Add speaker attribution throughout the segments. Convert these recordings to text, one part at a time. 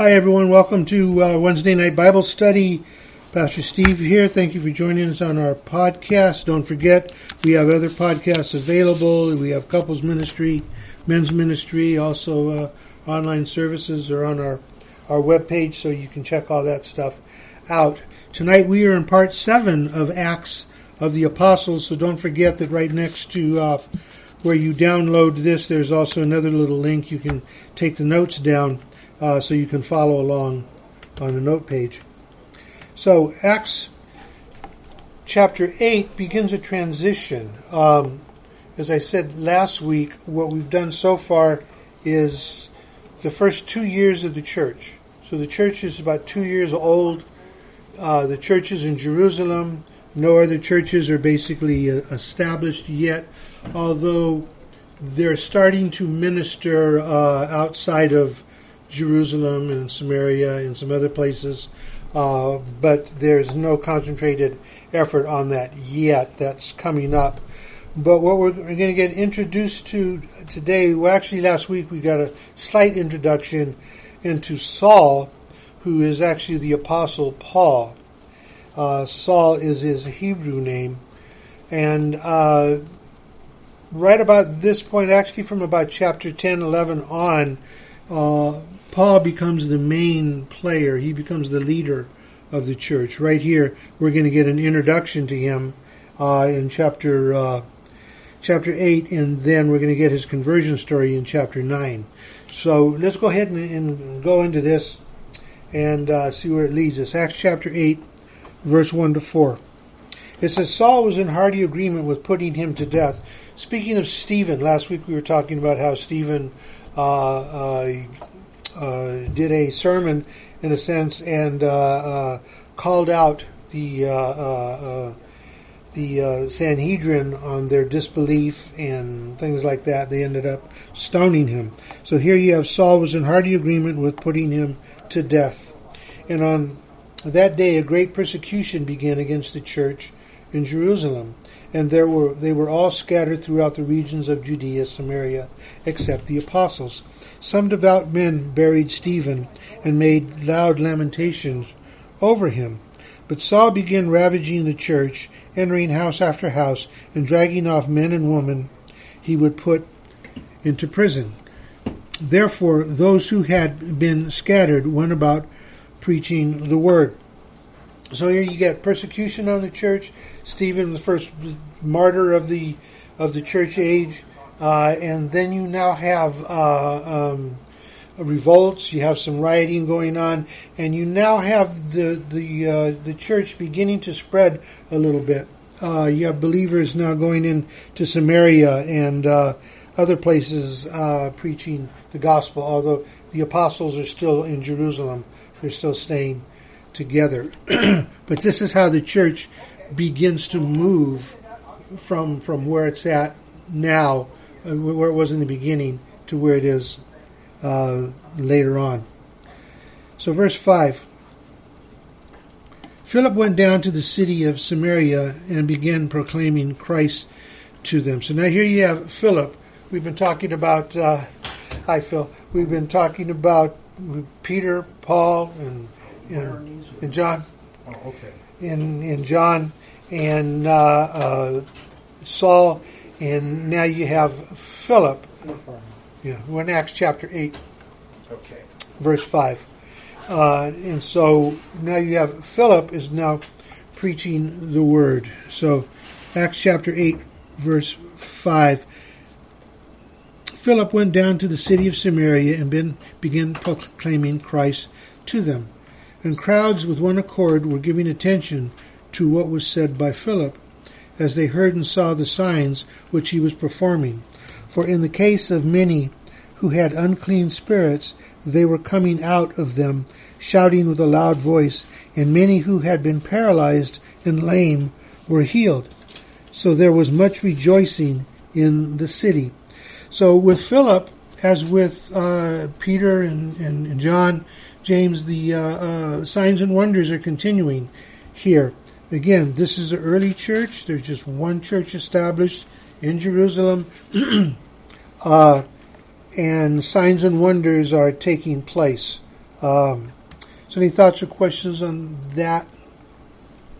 Speaker 1: Hi, everyone. Welcome to uh, Wednesday Night Bible Study. Pastor Steve here. Thank you for joining us on our podcast. Don't forget, we have other podcasts available. We have couples ministry, men's ministry, also uh, online services are on our, our webpage, so you can check all that stuff out. Tonight we are in part seven of Acts of the Apostles, so don't forget that right next to uh, where you download this, there's also another little link. You can take the notes down uh, so you can follow along on the note page. So, Acts chapter 8 begins a transition. Um, as I said last week, what we've done so far is the first two years of the church. So, the church is about two years old. Uh, the churches in Jerusalem, no other churches are basically uh, established yet, although they're starting to minister uh, outside of Jerusalem and Samaria and some other places, uh, but there's no concentrated effort on that yet. That's coming up. But what we're, going to get introduced to today, well, actually, last week we got a slight introduction into Saul, who is actually the Apostle Paul. Uh, Saul is his Hebrew name. And uh, right about this point, actually from about chapter 10, 11 on, uh, Paul becomes the main player. He becomes the leader of the church. Right here, we're going to get an introduction to him uh, in chapter uh, chapter eight, and then we're going to get his conversion story in chapter nine. So let's go ahead and, and go into this and uh, see where it leads us. Acts chapter eight, verse one to four. It says Saul was in hearty agreement with putting him to death. Speaking of Stephen, last week we were talking about how Stephen uh, uh, Uh, did a sermon in a sense and uh, uh, called out the uh, uh, the Sanhedrin on their disbelief and things like that. They ended up stoning him. So here you have Saul was in hearty agreement with putting him to death. And on that day, a great persecution began against the church in Jerusalem, and there were they were all scattered throughout the regions of Judea, Samaria, except the apostles. Some devout men buried Stephen and made loud lamentations over him. But Saul began ravaging the church, entering house after house, and dragging off men and women he would put into prison. Therefore, those who had been scattered went about preaching the word. So here you get persecution on the church. Stephen, the first martyr of the of the church age, uh, and then you now have uh, um, revolts. You have some rioting going on, and you now have the the uh, the church beginning to spread a little bit. Uh, you have believers now going into Samaria and uh, other places uh, preaching the gospel. Although the apostles are still in Jerusalem, they're still staying together. but this is how the church begins to move from from where it's at now where it was in the beginning to where it is uh, later on. So, verse 5 Philip went down to the city of Samaria and began proclaiming Christ to them. So now here you have Philip. We've been talking about, uh, hi Phil, we've been talking about Peter, Paul, and, and, and John.
Speaker 2: Oh, okay.
Speaker 1: In, in John and uh, uh, Saul and now you have Philip. Yeah, we're in Acts chapter 8.
Speaker 2: Okay.
Speaker 1: Verse 5. Uh, and so now you have Philip is now preaching the word. So Acts chapter 8, verse 5. Philip went down to the city of Samaria and began proclaiming Christ to them. And crowds with one accord were giving attention to what was said by Philip as they heard and saw the signs which he was performing. For in the case of many who had unclean spirits, they were coming out of them, shouting with a loud voice, and many who had been paralyzed and lame were healed. So there was much rejoicing in the city. So with Philip, as with uh, Peter and, and, John, James, the uh, uh, signs and wonders are continuing here. Again, this is the early church. There's just one church established in Jerusalem. uh, and signs and wonders are taking place Um, so, any thoughts or questions on that?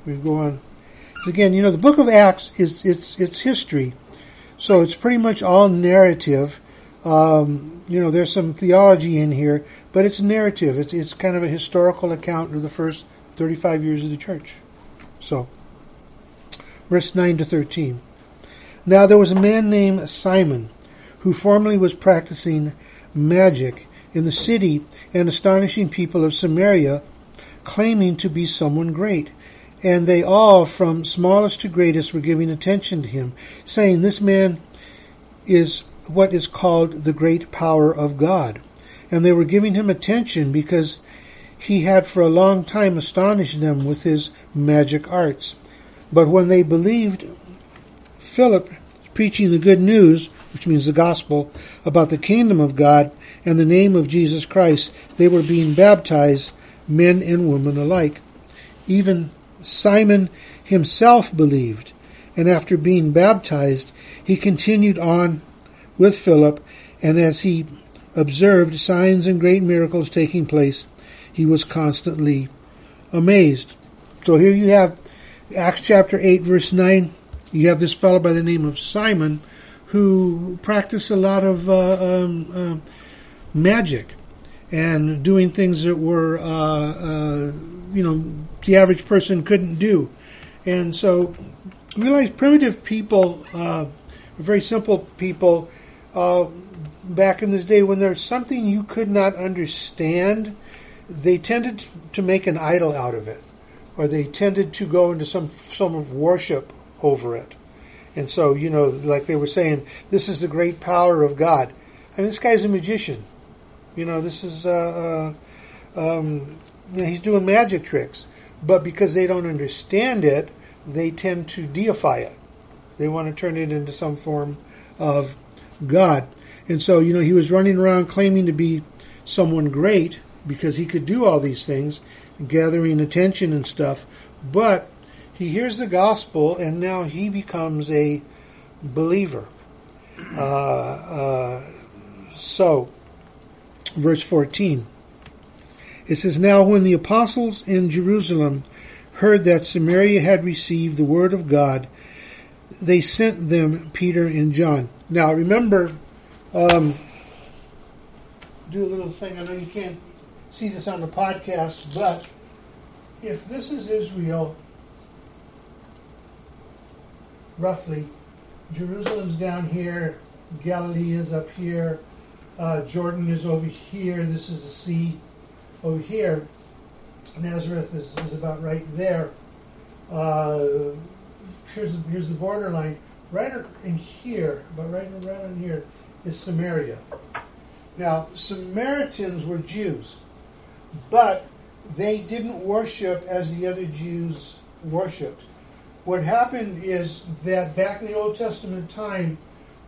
Speaker 1: We go on. Again, you know, the Book of Acts is it's it's history, so it's pretty much all narrative. Um, you know, there's some theology in here, but it's narrative. It's it's kind of a historical account of the first 35 years of the church. So, verse 9 to 13. Now there was a man named Simon, who formerly was practicing magic in the city and astonishing people of Samaria, claiming to be someone great. And they all, from smallest to greatest, were giving attention to him, saying, This man is what is called the great power of God. And they were giving him attention because he had for a long time astonished them with his magic arts. But when they believed Philip preaching the good news, which means the gospel, about the kingdom of God and the name of Jesus Christ, they were being baptized, men and women alike. Even Simon himself believed, and after being baptized, he continued on with Philip, and as he observed signs and great miracles taking place, he was constantly amazed. So here you have Acts chapter 8, verse 9. You have this fellow by the name of Simon who practiced a lot of uh, um, uh, magic and doing things that were, uh, uh you know, the average person couldn't do. And so realize primitive people, uh, very simple people, uh, back in this day when there's something you could not understand, they tended to make an idol out of it, or they tended to go into some form of worship over it. And so, you know, like they were saying, this is the great power of God. I mean, this guy's a magician. You know, this is, uh, uh, um, he's doing magic tricks. But because they don't understand it, they tend to deify it. They want to turn it into some form of God. And so, you know, he was running around claiming to be someone great because he could do all these things, gathering attention and stuff. But he hears the gospel and now he becomes a believer. Uh, uh, so, verse 14. It says, Now when the apostles in Jerusalem heard that Samaria had received the word of God, they sent them Peter and John. Now remember, um, do a little thing. I know you can't see this on the podcast, but if this is Israel, roughly, Jerusalem's down here, Galilee is up here, uh, Jordan is over here, this is the sea over here. Nazareth is, is about right there. Uh, here's, here's the borderline right in here, but right around here is Samaria. Now, Samaritans were Jews, but they didn't worship as the other Jews worshipped. What happened is that back in the Old Testament time,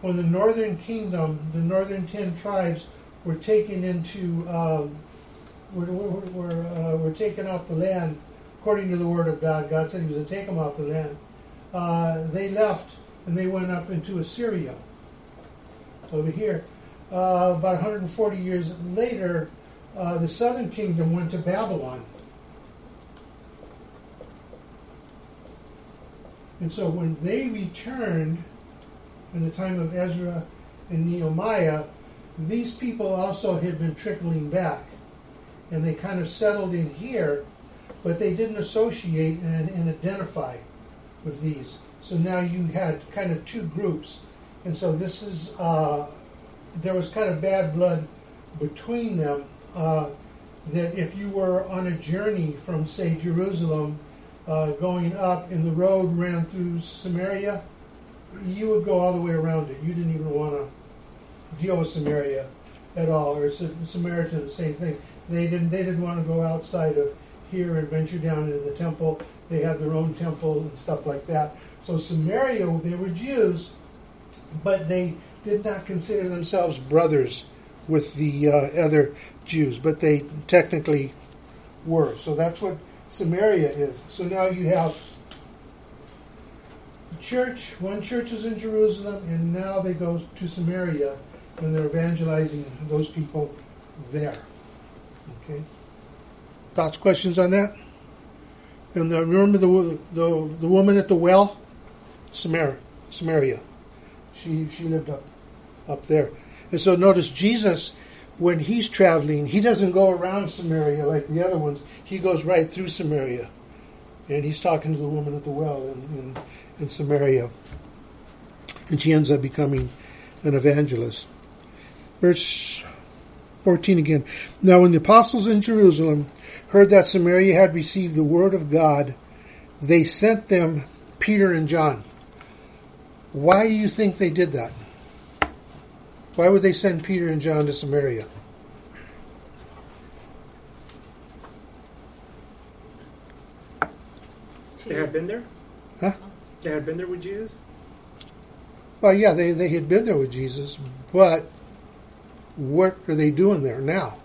Speaker 1: when the northern kingdom, the northern ten tribes, were taken into, um, were, were, were, uh, were taken off the land, according to the word of God, God said He was going to take them off the land. Uh, they left and they went up into Assyria over here. Uh, about 140 years later, uh, the southern kingdom went to Babylon. And so when they returned in the time of Ezra and Nehemiah, these people also had been trickling back. And they kind of settled in here, but they didn't associate and, and identify with these. So now you had kind of two groups. And so this is, uh, there was kind of bad blood between them. Uh, that if you were on a journey from, say, Jerusalem uh, going up and the road ran through Samaria, you would go all the way around it. You didn't even want to deal with Samaria at all, or Samaritan, the same thing. They didn't. They didn't want to go outside of here and venture down into the temple. They had their own temple and stuff like that. So Samaria, they were Jews, but they did not consider themselves brothers with the uh, other Jews, but they technically were. So that's what Samaria is. So now you have the church, one church is in Jerusalem, and now they go to Samaria and they're evangelizing those people there. Okay? Thoughts, questions on that? And the, remember the, the the woman at the well, Samaria, Samaria. She she lived up up there, and so notice Jesus when he's traveling, he doesn't go around Samaria like the other ones. He goes right through Samaria, and he's talking to the woman at the well in, in, in Samaria, and she ends up becoming an evangelist. Verse 14 again. Now, when the apostles in Jerusalem heard that Samaria had received the word of God, they sent them Peter and John. Why do you think they did that? Why would they send Peter and John to Samaria?
Speaker 2: They had been there?
Speaker 1: Huh?
Speaker 2: They had been there with Jesus?
Speaker 1: Well, yeah, they, they had been there with Jesus, but what are they doing there now?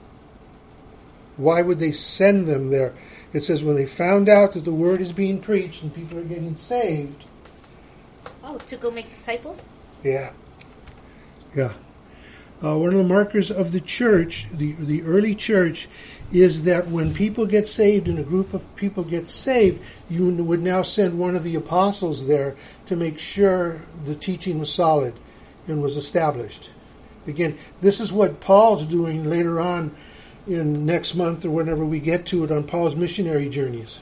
Speaker 1: Why would they send them there? It says when they found out that the word is being preached and people are getting saved.
Speaker 3: Oh, to go make disciples?
Speaker 1: Yeah. Yeah. Uh, one of the markers of the church, the, the early church, is that when people get saved and a group of people get saved, you would now send one of the apostles there to make sure the teaching was solid and was established. Again, this is what Paul's doing later on in next month or whenever we get to it on Paul's missionary journeys.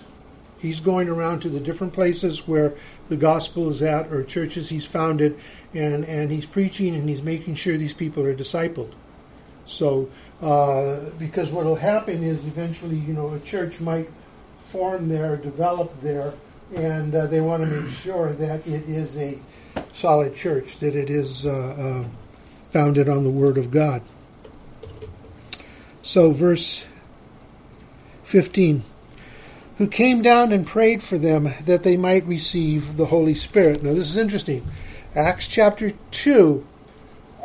Speaker 1: He's going around to the different places where the gospel is at or churches he's founded and, and he's preaching and he's making sure these people are discipled. So, uh, because what will happen is eventually, you know, a church might form there, develop there, and uh, they want to make sure that it is a solid church, that it is uh, uh founded on the Word of God. So, verse 15 who came down and prayed for them that they might receive the Holy Spirit. Now, this is interesting. Acts chapter 2,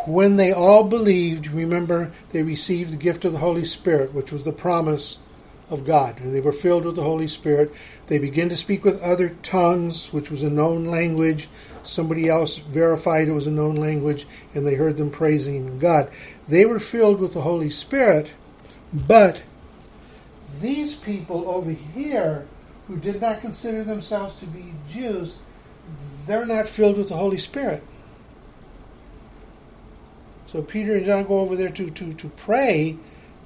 Speaker 1: when they all believed, remember, they received the gift of the Holy Spirit, which was the promise of God. And they were filled with the Holy Spirit. They began to speak with other tongues, which was a known language. Somebody else verified it was a known language, and they heard them praising God. They were filled with the Holy Spirit, but these people over here who did not consider themselves to be Jews, they're not filled with the Holy Spirit. So Peter and John go over there to, to, to pray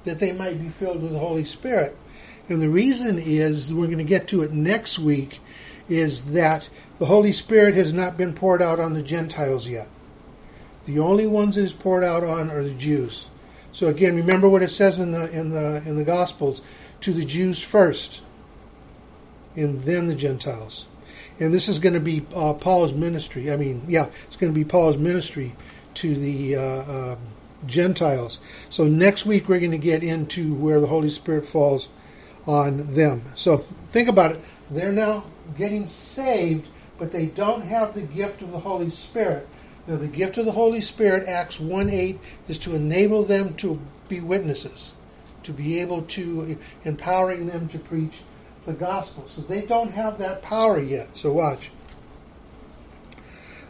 Speaker 1: that they might be filled with the Holy Spirit. And the reason is, we're going to get to it next week, is that the Holy Spirit has not been poured out on the Gentiles yet. The only ones it is poured out on are the Jews. So again, remember what it says in the in the in the Gospels to the Jews first, and then the Gentiles. And this is going to be uh, Paul's ministry. I mean, yeah, it's going to be Paul's ministry to the uh, uh, Gentiles. So next week we're going to get into where the Holy Spirit falls on them. So th- think about it. They're now getting saved, but they don't have the gift of the Holy Spirit. Now, the gift of the Holy Spirit, Acts 1 8, is to enable them to be witnesses to be able to empowering them to preach the gospel. So they don't have that power yet. So watch.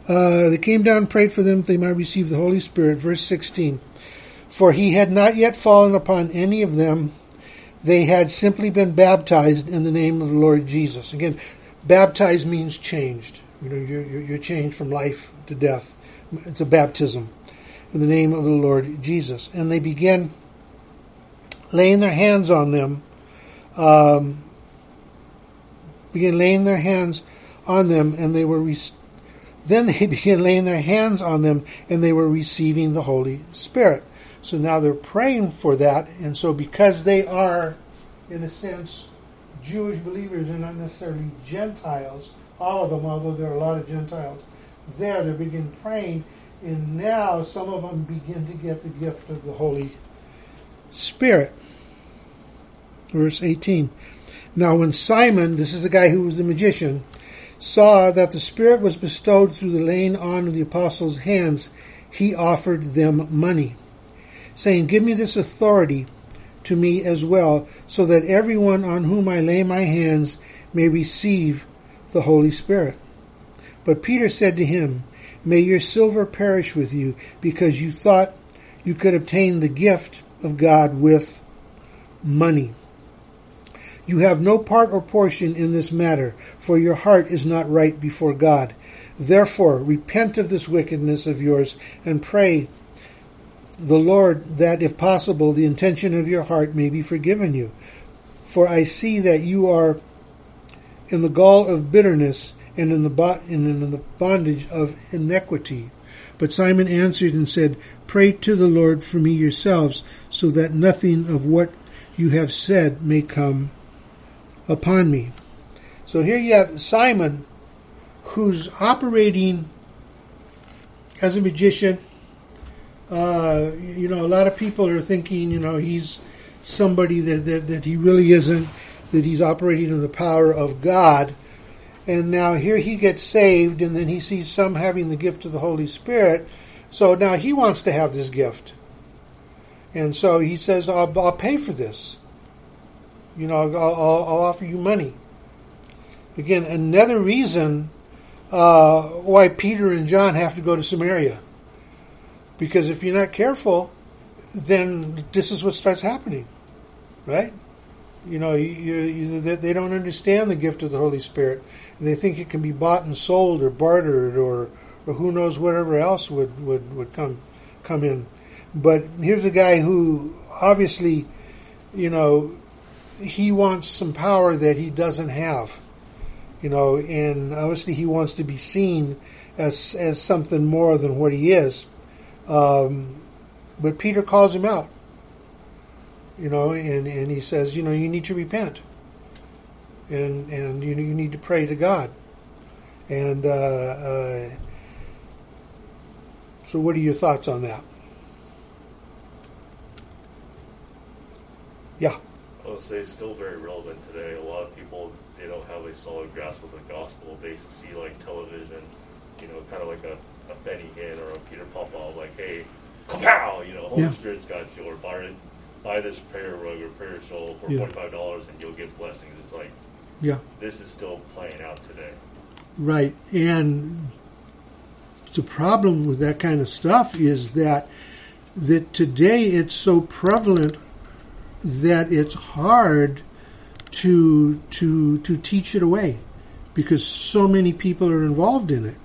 Speaker 1: Uh, they came down and prayed for them that they might receive the Holy Spirit. Verse 16. For he had not yet fallen upon any of them. They had simply been baptized in the name of the Lord Jesus. Again, baptized means changed. You know, you're, you're changed from life to death. It's a baptism in the name of the Lord Jesus. And they began laying their hands on them, um, began laying their hands on them, and they were. Re- then they began laying their hands on them, and they were receiving the Holy Spirit. So now they're praying for that, and so because they are, in a sense, Jewish believers and not necessarily Gentiles, all of them, although there are a lot of Gentiles there, they begin praying, and now some of them begin to get the gift of the Holy Spirit. Verse 18. Now, when Simon, this is the guy who was the magician, saw that the Spirit was bestowed through the laying on of the apostles' hands, he offered them money, saying, Give me this authority to me as well, so that everyone on whom I lay my hands may receive the Holy Spirit. But Peter said to him, May your silver perish with you, because you thought you could obtain the gift of God with money. You have no part or portion in this matter, for your heart is not right before God. Therefore, repent of this wickedness of yours and pray the Lord that, if possible, the intention of your heart may be forgiven you. For I see that you are in the gall of bitterness and in the, bo- and in the bondage of iniquity. But Simon answered and said, Pray to the Lord for me yourselves, so that nothing of what you have said may come upon me. So here you have Simon, who's operating as a magician. Uh, you know, a lot of people are thinking, you know, he's somebody that, that, that he really isn't, that he's operating in the power of God. And now here he gets saved, and then he sees some having the gift of the Holy Spirit. So now he wants to have this gift. And so he says, I'll, I'll pay for this. You know, I'll, I'll, I'll offer you money. Again, another reason uh, why Peter and John have to go to Samaria. Because if you're not careful, then this is what starts happening, right? You know, you, you, they don't understand the gift of the Holy Spirit. And they think it can be bought and sold or bartered or, or who knows whatever else would, would, would come come in. But here's a guy who obviously, you know, he wants some power that he doesn't have. You know, and obviously he wants to be seen as as something more than what he is. Um, but Peter calls him out. You know, and, and he says, you know, you need to repent. And and you you need to pray to God. And uh, uh, so, what are your thoughts on that? Yeah.
Speaker 4: I would say it's still very relevant today. A lot of people they don't have a solid grasp of the gospel. They see like television, you know, kind of like a, a Benny Hinn or a Peter Popoff, like, hey, kapow, you know, Holy
Speaker 1: Yeah.
Speaker 4: Spirit's got you, or buy, buy this prayer rug or prayer shawl for
Speaker 1: Yeah.
Speaker 4: forty five dollars and you'll get blessings. It's like
Speaker 1: Yeah.
Speaker 4: this is still playing out today.
Speaker 1: Right. And the problem with that kind of stuff is that that today it's so prevalent that it's hard to to to teach it away because so many people are involved in it.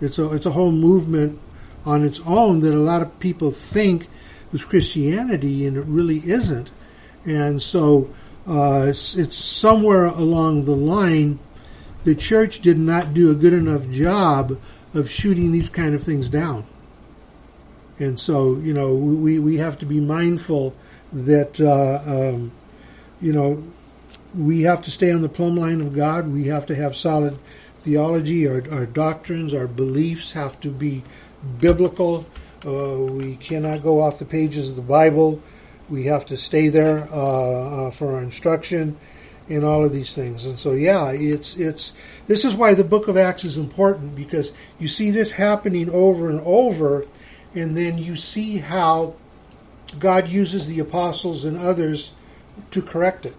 Speaker 1: It's a it's a whole movement on its own that a lot of people think is Christianity and it really isn't. And so uh, it's, it's somewhere along the line the church did not do a good enough job of shooting these kind of things down. And so, you know, we, we have to be mindful that, uh, um, you know, we have to stay on the plumb line of God. We have to have solid theology. Our, our doctrines, our beliefs have to be biblical. Uh, we cannot go off the pages of the Bible. We have to stay there uh, uh, for our instruction in all of these things. And so, yeah, it's it's this is why the Book of Acts is important because you see this happening over and over, and then you see how God uses the apostles and others to correct it.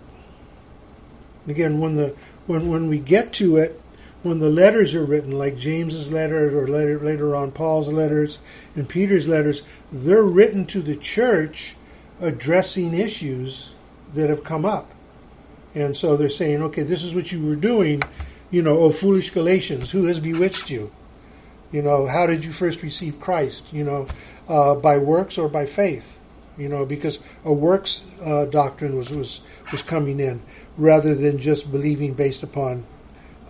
Speaker 1: And again, when the when when we get to it, when the letters are written, like James's letter or later later on Paul's letters and Peter's letters, they're written to the church addressing issues that have come up. And so they're saying, okay, this is what you were doing. You know, oh, foolish Galatians, who has bewitched you? You know, how did you first receive Christ? You know, uh, by works or by faith? You know, because a works uh, doctrine was, was was coming in rather than just believing based upon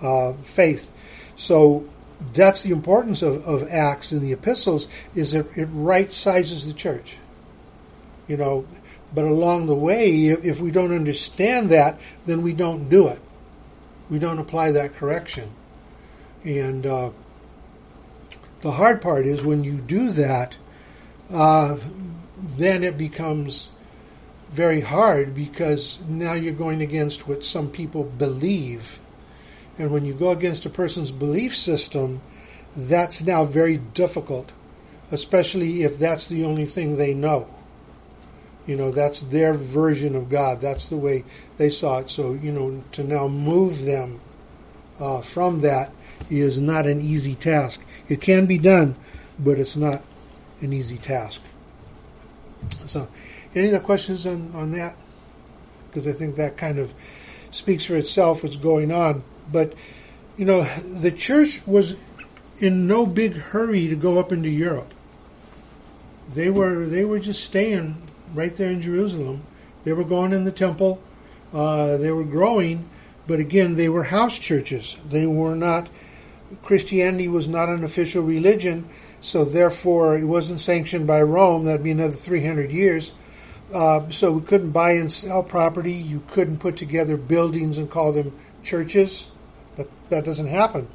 Speaker 1: uh, faith. So that's the importance of, of Acts and the epistles is that it right sizes the church. You know, but along the way, if, we don't understand that, then we don't do it. We don't apply that correction. And uh, the hard part is when you do that, uh, then it becomes very hard because now you're going against what some people believe. And when you go against a person's belief system, that's now very difficult, especially if that's the only thing they know. You know, that's their version of God. That's the way they saw it. So, you know, to now move them uh, from that is not an easy task. It can be done, but it's not an easy task. So, any other questions on, on that? Because I think that kind of speaks for itself what's going on. But you know, the church was in no big hurry to go up into Europe. They were they were just staying right there in Jerusalem. They were going in the temple. Uh, they were growing, but again, they were house churches. They were not. Christianity was not an official religion, so therefore it wasn't sanctioned by Rome. That'd be another 300 years. Uh, so we couldn't buy and sell property. You couldn't put together buildings and call them churches. That, that doesn't happen.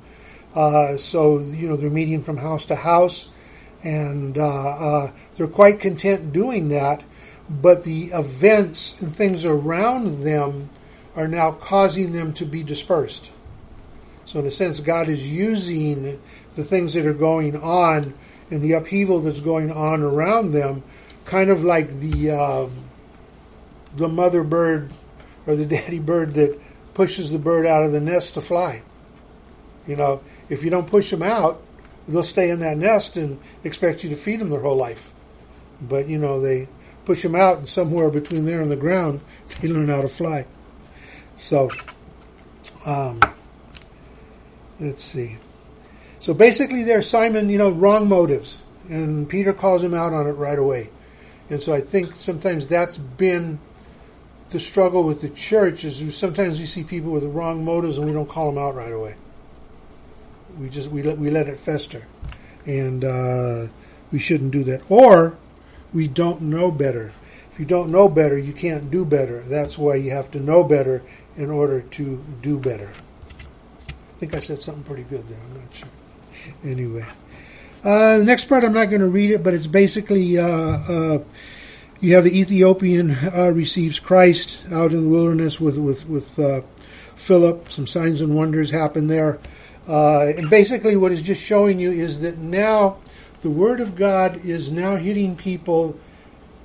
Speaker 1: Uh, so, you know, they're meeting from house to house, and uh, uh, they're quite content doing that. But the events and things around them are now causing them to be dispersed. So, in a sense, God is using the things that are going on and the upheaval that's going on around them, kind of like the uh, the mother bird or the daddy bird that pushes the bird out of the nest to fly. You know, if you don't push them out, they'll stay in that nest and expect you to feed them their whole life. But you know, they push them out, and somewhere between there and the ground, they learn how to fly. So, um, let's see. So basically, there's Simon, you know, wrong motives, and Peter calls him out on it right away. And so I think sometimes that's been the struggle with the church is sometimes we see people with the wrong motives and we don't call them out right away. We just we let we let it fester, and uh, we shouldn't do that. Or we don't know better. If you don't know better, you can't do better. That's why you have to know better in order to do better. I think I said something pretty good there. I'm not sure. Anyway, uh, the next part I'm not going to read it, but it's basically uh, uh, you have the Ethiopian uh, receives Christ out in the wilderness with with with uh, Philip. Some signs and wonders happen there, uh, and basically what is just showing you is that now the word of God is now hitting people,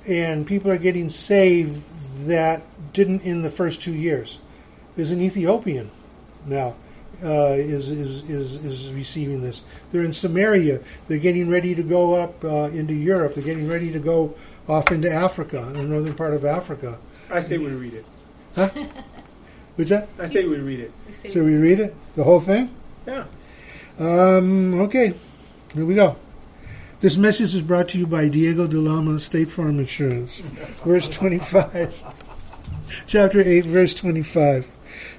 Speaker 1: and people are getting saved that didn't in the first two years. Is an Ethiopian now. Uh, is, is is is receiving this. They're in Samaria. They're getting ready to go up uh, into Europe. They're getting ready to go off into Africa, the northern part of Africa.
Speaker 2: I say we read it.
Speaker 1: Huh? What's that?
Speaker 2: I say we read it.
Speaker 3: We
Speaker 1: So we read it, the whole thing.
Speaker 2: Yeah.
Speaker 1: Um, okay, here we go. This message is brought to you by Diego de Lama, State Farm Insurance. verse 25. Chapter 8, verse 25.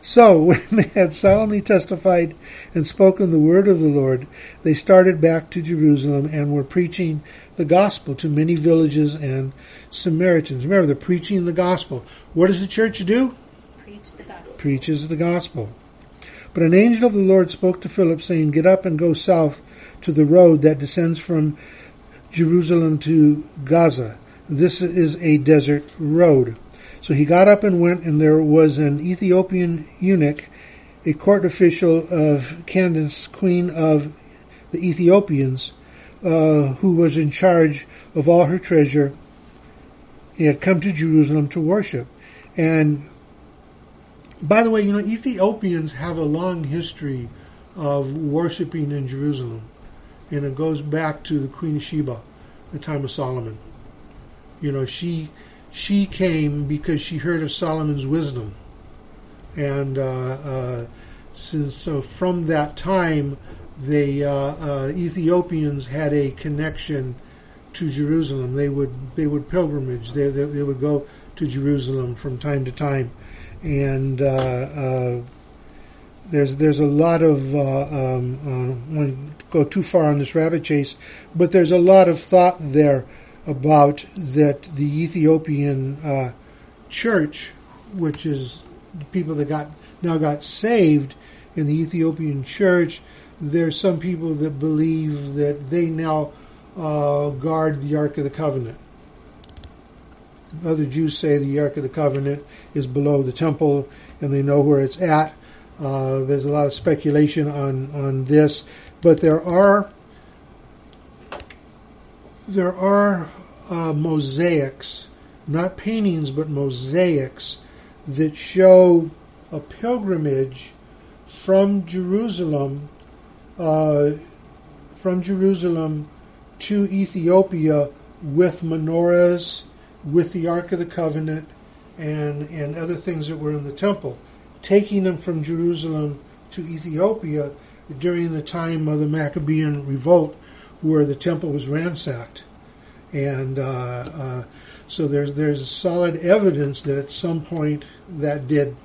Speaker 1: So, when they had solemnly testified and spoken the word of the Lord, they started back to Jerusalem and were preaching the gospel to many villages and Samaritans. Remember, they're preaching the gospel. What does the church do?
Speaker 3: preach the gospel.
Speaker 1: preaches the gospel. But an angel of the Lord spoke to Philip, saying, Get up and go south to the road that descends from Jerusalem to Gaza. This is a desert road. So he got up and went, and there was an Ethiopian eunuch, a court official of Candace, queen of the Ethiopians, uh, who was in charge of all her treasure. He had come to Jerusalem to worship. And by the way, you know, Ethiopians have a long history of worshiping in Jerusalem, and it goes back to the Queen of Sheba, the time of Solomon. You know, she she came because she heard of Solomon's wisdom, and uh, uh, since so from that time, the uh, uh, Ethiopians had a connection to Jerusalem. They would they would pilgrimage. They they, they would go to Jerusalem from time to time, and uh, uh, there's there's a lot of uh, um, I won't go too far on this rabbit chase, but there's a lot of thought there about that the Ethiopian uh, church, which is people that got now got saved in the Ethiopian church. There's some people that believe that they now uh, guard the Ark of the Covenant. Other Jews say the Ark of the Covenant is below the temple, and they know where it's at. Uh, there's a lot of speculation on on this, but there are there are uh, mosaics, not paintings, but mosaics that show a pilgrimage from Jerusalem, uh, from Jerusalem to Ethiopia with menorahs, with the Ark of the Covenant, and and other things that were in the temple. taking them from Jerusalem to Ethiopia during the time of the Maccabean revolt, where the temple was ransacked, and uh, uh, so there's there's solid evidence that at some point that did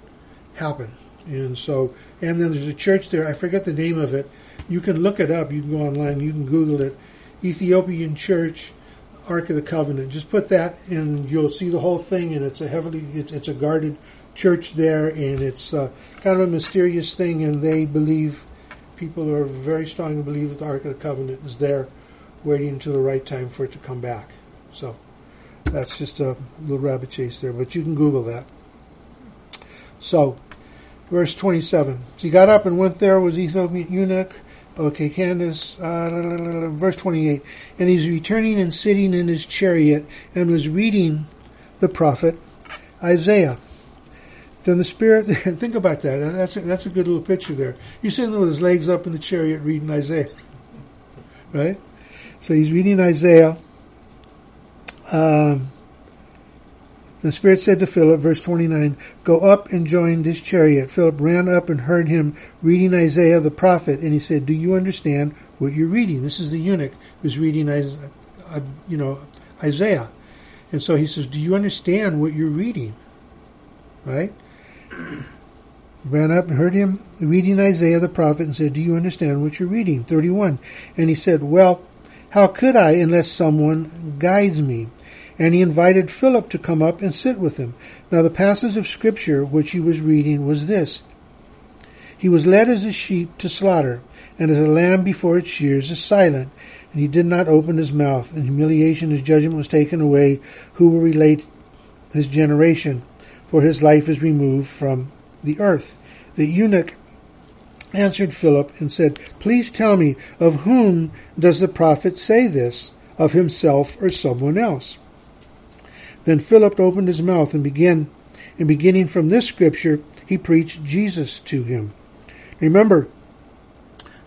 Speaker 1: happen, and so and then there's a church there. I forget the name of it. You can look it up. You can go online. You can Google it. Ethiopian Church, Ark of the Covenant. Just put that, and you'll see the whole thing. And it's a heavily it's it's a guarded church there, and it's uh, kind of a mysterious thing. And they believe people are very strong strongly believe that the Ark of the Covenant is there, waiting until the right time for it to come back. So that's just a little rabbit chase there, but you can Google that. So, verse 27. He got up and went there, was Ethiopian eunuch. Okay, Candace, uh, verse 28. And he's returning and sitting in his chariot and was reading the prophet Isaiah. Then the Spirit, think about that. That's a, that's a good little picture there. He's sitting with his legs up in the chariot reading Isaiah. Right? So he's reading Isaiah. Um, the Spirit said to Philip, verse 29, Go up and join this chariot. Philip ran up and heard him reading Isaiah the prophet, and he said, Do you understand what you're reading? This is the eunuch who's reading, Isaiah, uh, you know, Isaiah. And so he says, Do you understand what you're reading? Right? Ran up and heard him reading Isaiah the prophet and said, Do you understand what you're reading? 31. And he said, Well, how could I unless someone guides me? and he invited Philip to come up and sit with him. Now, the passage of Scripture which he was reading was this He was led as a sheep to slaughter, and as a lamb before its shears is silent, and he did not open his mouth. In humiliation, his judgment was taken away. Who will relate his generation? For his life is removed from the earth. The eunuch answered Philip and said, Please tell me, of whom does the prophet say this? Of himself or someone else? Then Philip opened his mouth and began, and beginning from this scripture, he preached Jesus to him. Remember,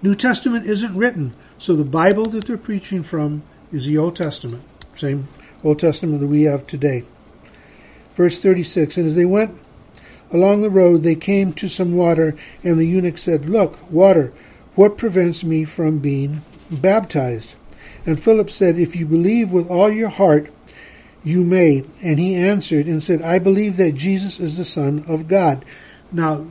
Speaker 1: New Testament isn't written, so the Bible that they're preaching from is the Old Testament, same Old Testament that we have today. Verse 36 And as they went along the road, they came to some water, and the eunuch said, Look, water, what prevents me from being baptized? And Philip said, If you believe with all your heart, you may. And he answered and said, I believe that Jesus is the Son of God. Now,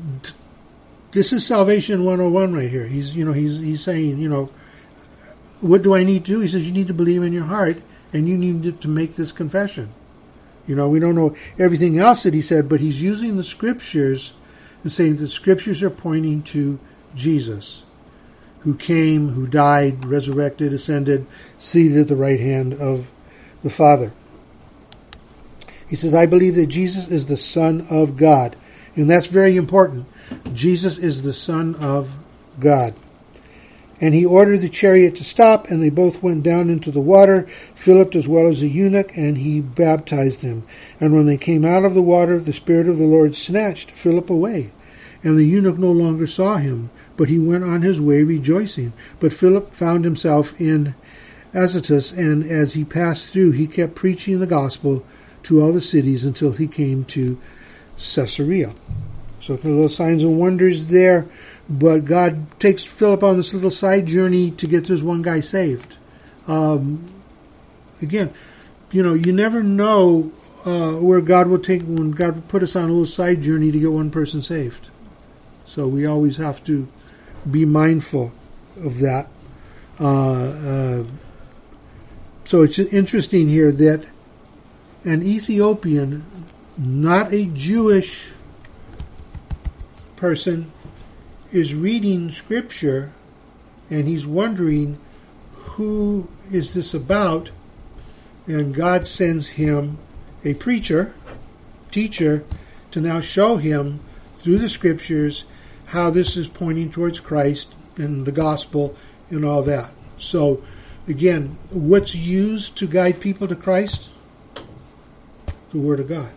Speaker 1: this is salvation 101 right here. He's, you know, he's, he's saying, you know, what do I need to do? He says, you need to believe in your heart and you need to make this confession. You know, we don't know everything else that he said, but he's using the scriptures and saying the scriptures are pointing to Jesus, who came, who died, resurrected, ascended, seated at the right hand of the Father. He says, I believe that Jesus is the Son of God. And that's very important. Jesus is the Son of God. And he ordered the chariot to stop, and they both went down into the water, Philip as well as the eunuch, and he baptized him. And when they came out of the water, the Spirit of the Lord snatched Philip away. And the eunuch no longer saw him, but he went on his way rejoicing. But Philip found himself in Azotus, and as he passed through, he kept preaching the gospel to all the cities until he came to Caesarea. So a little signs and wonders there, but God takes Philip on this little side journey to get this one guy saved. Um, again, you know, you never know uh, where God will take when God will put us on a little side journey to get one person saved. So we always have to be mindful of that. Uh, uh, so it's interesting here that an Ethiopian, not a Jewish person, is reading scripture and he's wondering who is this about and God sends him a preacher, teacher, to now show him through the scriptures how this is pointing towards Christ and the gospel and all that. So, again, what's used to guide people to Christ? the Word of God.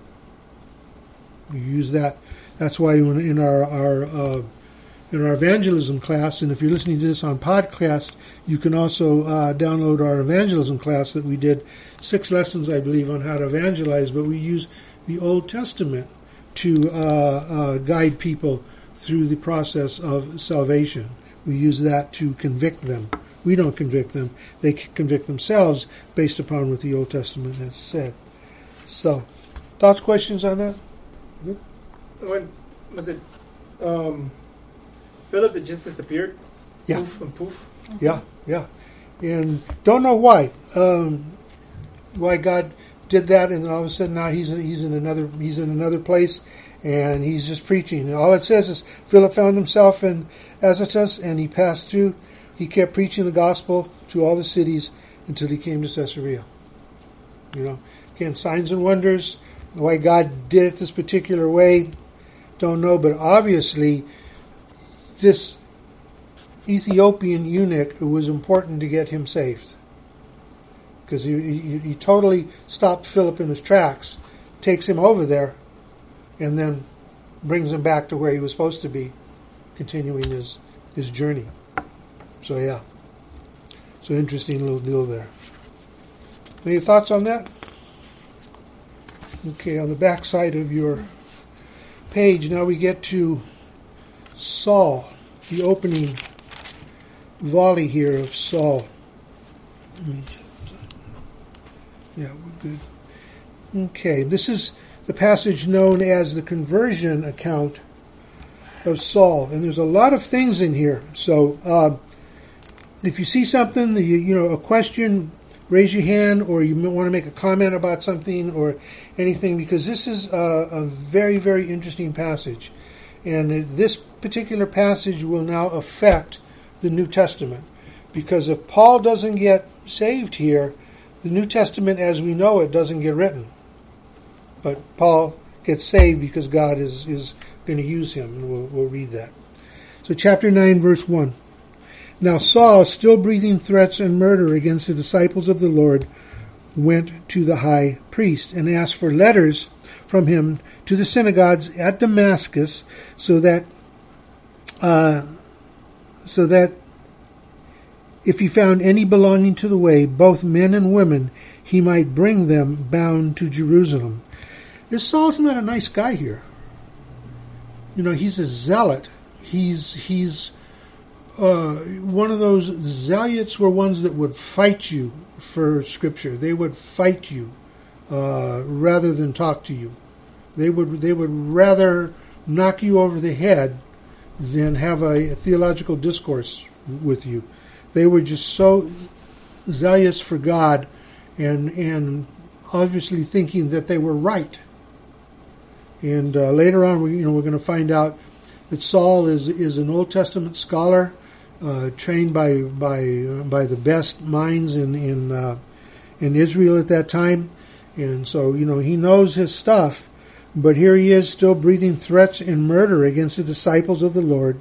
Speaker 1: We use that. That's why in our our uh, in our evangelism class, and if you're listening to this on podcast, you can also uh, download our evangelism class that we did six lessons, I believe, on how to evangelize. But we use the Old Testament to uh, uh, guide people through the process of salvation. We use that to convict them. We don't convict them; they convict themselves based upon what the Old Testament has said. So, thoughts, questions on that?
Speaker 2: When was it? Um, Philip that just disappeared.
Speaker 1: Yeah.
Speaker 2: Poof and poof.
Speaker 1: Yeah, yeah, and don't know why. Um, why God did that, and then all of a sudden now he's he's in another he's in another place, and he's just preaching. And all it says is Philip found himself in Azotus, and he passed through. He kept preaching the gospel to all the cities until he came to Caesarea. You know, again, signs and wonders. Why God did it this particular way, don't know, but obviously, this Ethiopian eunuch, it was important to get him saved because he, he, he totally stopped Philip in his tracks, takes him over there, and then brings him back to where he was supposed to be, continuing his his journey. So yeah, so interesting little deal there. Any thoughts on that? Okay, on the back side of your page, now we get to Saul, the opening volley here of Saul. Yeah, we're good. Okay, this is the passage known as the conversion account of Saul, and there's a lot of things in here. So, uh, if you see something, you, you know, a question, raise your hand, or you want to make a comment about something or anything, because this is a, a very, very interesting passage, and this particular passage will now affect the New Testament, because if Paul doesn't get saved here, the New Testament as we know it doesn't get written. But Paul gets saved because God is, is going to use him, and we'll, we'll read that. So, chapter 9, verse 1. Now Saul, still breathing threats and murder against the disciples of the Lord, went to the high priest and asked for letters from him to the synagogues at Damascus, so that uh, so that if he found any belonging to the way, both men and women, he might bring them bound to Jerusalem. This Saul's not a nice guy here. You know, he's a zealot. He's he's uh, one of those zealots were ones that would fight you for Scripture. They would fight you uh, rather than talk to you. They would they would rather knock you over the head than have a theological discourse with you. They were just so zealous for God and and obviously thinking that they were right. And uh, later on, we, you know, we're going to find out that Saul is is an Old Testament scholar, uh, trained by by by the best minds in in uh, in Israel at that time, and so you know he knows his stuff. But here he is, still breathing threats and murder against the disciples of the Lord.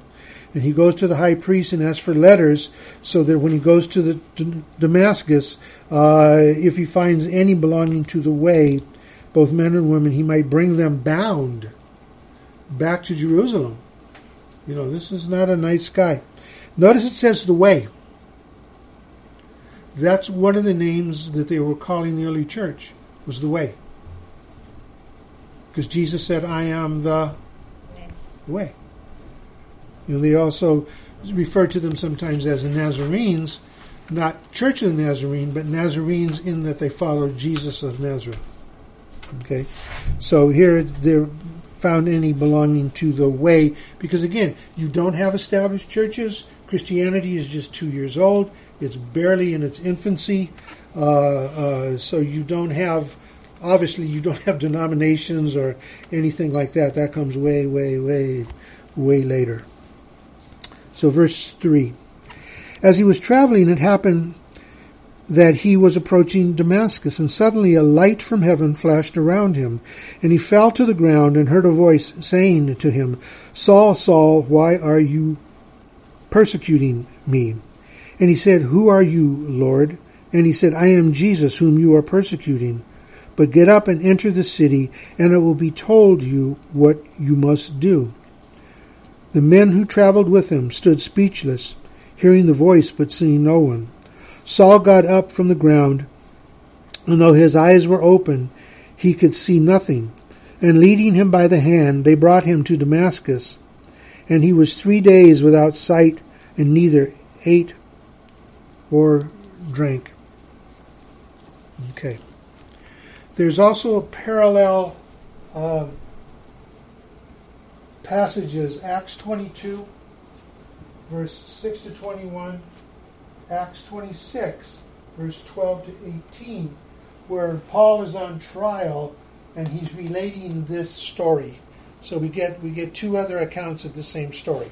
Speaker 1: And he goes to the high priest and asks for letters so that when he goes to the to Damascus, uh, if he finds any belonging to the way, both men and women, he might bring them bound back to Jerusalem. You know, this is not a nice guy. Notice it says the way. That's one of the names that they were calling the early church, was the way. Because Jesus said, I am the way. You know, they also refer to them sometimes as the Nazarenes, not Church of the Nazarene, but Nazarenes in that they follow Jesus of Nazareth. Okay, so here they're found any belonging to the way, because again, you don't have established churches. Christianity is just two years old; it's barely in its infancy. Uh, uh, so you don't have, obviously, you don't have denominations or anything like that. That comes way, way, way, way later. So, verse 3. As he was traveling, it happened that he was approaching Damascus, and suddenly a light from heaven flashed around him, and he fell to the ground and heard a voice saying to him, Saul, Saul, why are you persecuting me? And he said, Who are you, Lord? And he said, I am Jesus whom you are persecuting. But get up and enter the city, and it will be told you what you must do. The men who traveled with him stood speechless, hearing the voice but seeing no one. Saul got up from the ground, and though his eyes were open, he could see nothing. And leading him by the hand, they brought him to Damascus. And he was three days without sight, and neither ate or drank. Okay. There's also a parallel um, passages, Acts 22, verse 6 to 21, Acts 26, verse 12 to 18, where Paul is on trial and he's relating this story. So we get we get two other accounts of the same story.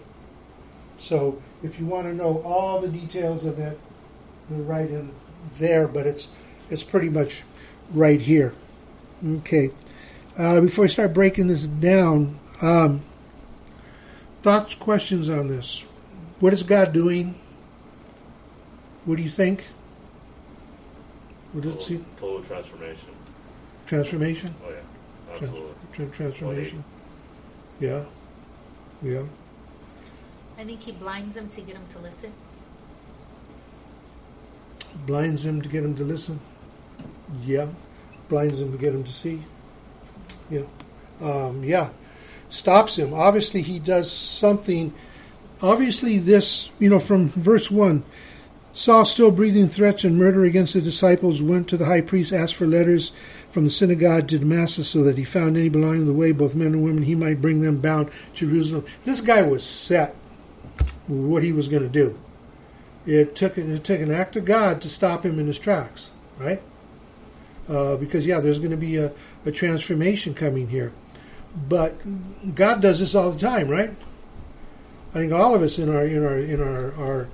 Speaker 1: So if you want to know all the details of it, they're right in there, but it's it's pretty much right here. Okay. Uh, before I start breaking this down, um, thoughts, questions on this? What is God doing? What do you think? What does it
Speaker 4: Total,
Speaker 1: see?
Speaker 4: total transformation.
Speaker 1: Transformation?
Speaker 4: Oh yeah,
Speaker 1: Trans-
Speaker 4: absolutely.
Speaker 1: tra- transformation? Yeah. Yeah.
Speaker 3: I think he blinds them to get them to listen.
Speaker 1: Blinds them to get them to listen? Yeah. Blinds him to get him to see? Yeah. Um, yeah. Stops him. Obviously, he does something. Obviously, this, you know, from verse 1 Saul, still breathing threats and murder against the disciples, went to the high priest, asked for letters from the synagogue to Damascus so that he found any belonging to the way, both men and women, he might bring them bound to Jerusalem. This guy was set with what he was going to do. It took it took an act of God to stop him in his tracks, right? Uh, because yeah, there's going to be a, a transformation coming here, but God does this all the time, right? I think all of us in our in our in our our,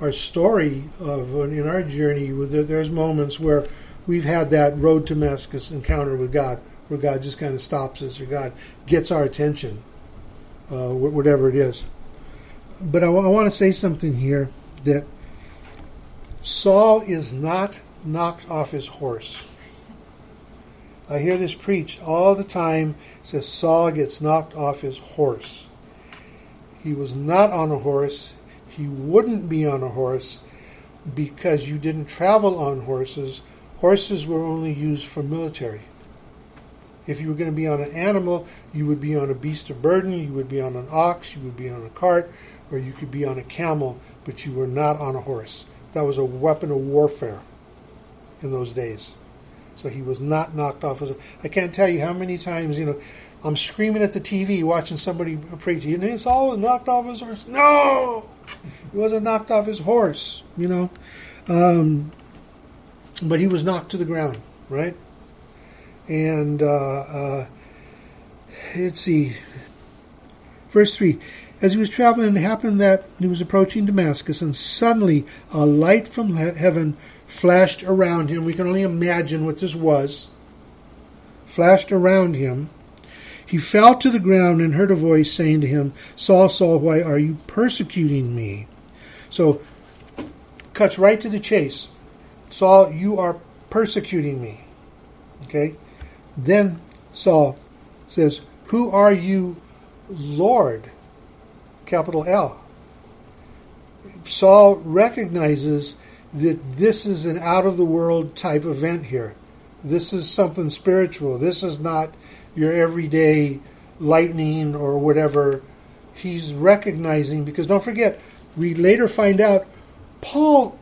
Speaker 1: our story of in our journey, there's moments where we've had that road to Damascus encounter with God, where God just kind of stops us, or God gets our attention, uh, whatever it is. But I, w- I want to say something here that Saul is not knocked off his horse. I hear this preached all the time. It says Saul gets knocked off his horse. He was not on a horse. He wouldn't be on a horse because you didn't travel on horses. Horses were only used for military. If you were going to be on an animal, you would be on a beast of burden, you would be on an ox, you would be on a cart, or you could be on a camel, but you were not on a horse. That was a weapon of warfare in those days. So he was not knocked off. His, I can't tell you how many times, you know, I'm screaming at the TV watching somebody preach. and know, all knocked off his horse. No! He wasn't knocked off his horse, you know. Um, but he was knocked to the ground, right? And uh, uh, let's see, verse three. As he was traveling, it happened that he was approaching Damascus, and suddenly a light from heaven flashed around him. We can only imagine what this was. Flashed around him. He fell to the ground and heard a voice saying to him, Saul, Saul, why are you persecuting me? So, cuts right to the chase. Saul, you are persecuting me. Okay? Then Saul says, Who are you, Lord? Capital L. Saul recognizes that this is an out of the world type event here. This is something spiritual. This is not your everyday lightning or whatever. He's recognizing, because don't forget, we later find out Paul,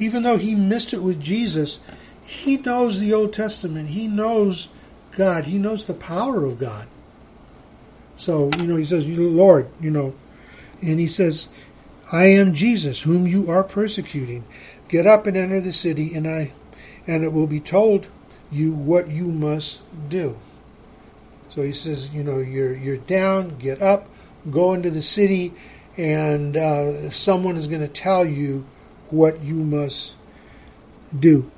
Speaker 1: even though he missed it with Jesus, he knows the Old Testament. He knows God. He knows the power of God. So, you know, he says, Lord, you know, and he says, I am Jesus, whom you are persecuting. Get up and enter the city, and I, and it will be told you what you must do. So he says, you know, you're you're down. Get up, go into the city, and uh, someone is going to tell you what you must do.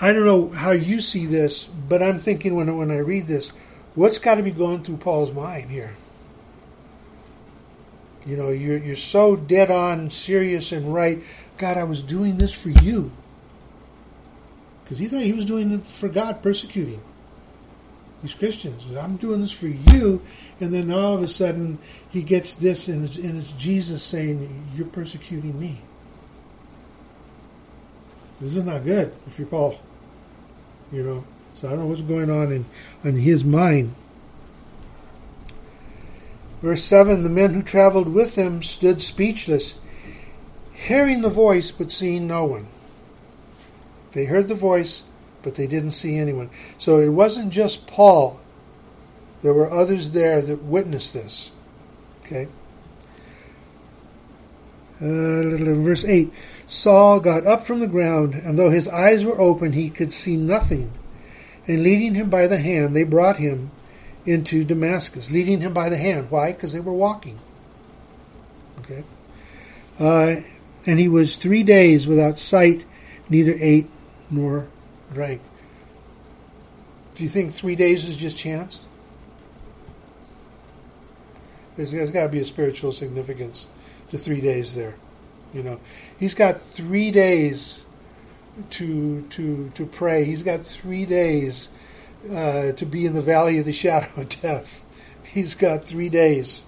Speaker 1: I don't know how you see this, but I'm thinking when when I read this, what's got to be going through Paul's mind here? You know, you're you're so dead on, serious and right. God, I was doing this for you, because he thought he was doing it for God, persecuting these Christians. I'm doing this for you, and then all of a sudden he gets this, and it's, and it's Jesus saying, "You're persecuting me." This is not good if you're Paul. You know, so I don't know what's going on in in his mind. Verse 7 The men who traveled with him stood speechless, hearing the voice but seeing no one. They heard the voice, but they didn't see anyone. So it wasn't just Paul. There were others there that witnessed this. Okay? Uh, verse 8 Saul got up from the ground, and though his eyes were open, he could see nothing. And leading him by the hand, they brought him into Damascus. Leading him by the hand. Why? Because they were walking. Okay? Uh, and he was three days without sight, neither ate nor drank. Do you think three days is just chance? There's, there's got to be a spiritual significance to three days there. You know, he's got three days to to to pray. He's got three days uh, to be in the valley of the shadow of death. He's got three days.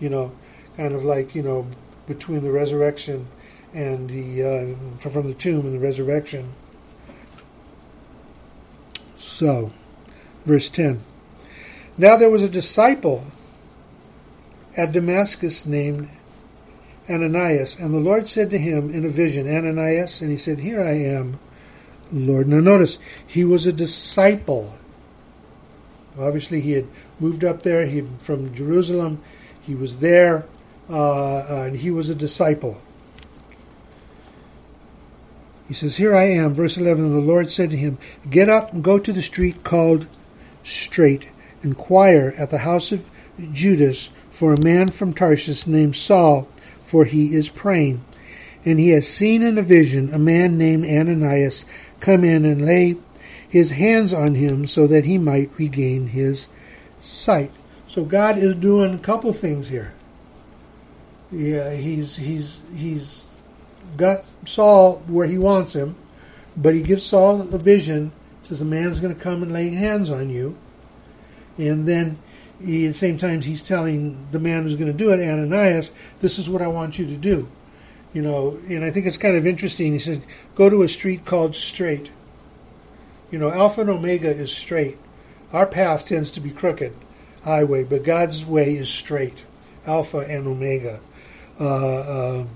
Speaker 1: You know, kind of like you know between the resurrection and the uh, from the tomb and the resurrection. So, verse ten. Now there was a disciple at Damascus named Ananias. And the Lord said to him in a vision, Ananias, and he said, Here I am, Lord. Now notice, he was a disciple. Obviously, he had moved up there he, from Jerusalem. He was there, uh, and he was a disciple. He says, Here I am, verse 11. And the Lord said to him, Get up and go to the street called Straight, inquire at the house of Judas for a man from Tarsus named Saul for he is praying. And he has seen in a vision a man named Ananias come in and lay his hands on him so that he might regain his sight. So God is doing a couple things here. Yeah, he's he's he's got Saul where he wants him, but he gives Saul a vision. Says a man's going to come and lay hands on you, and then he, at the same time, he's telling the man who's going to do it, Ananias, this is what I want you to do. You know, and I think it's kind of interesting. He said, go to a street called Straight. You know, Alpha and Omega is straight. Our path tends to be crooked, highway, but God's way is straight. Alpha and Omega. Uh, uh,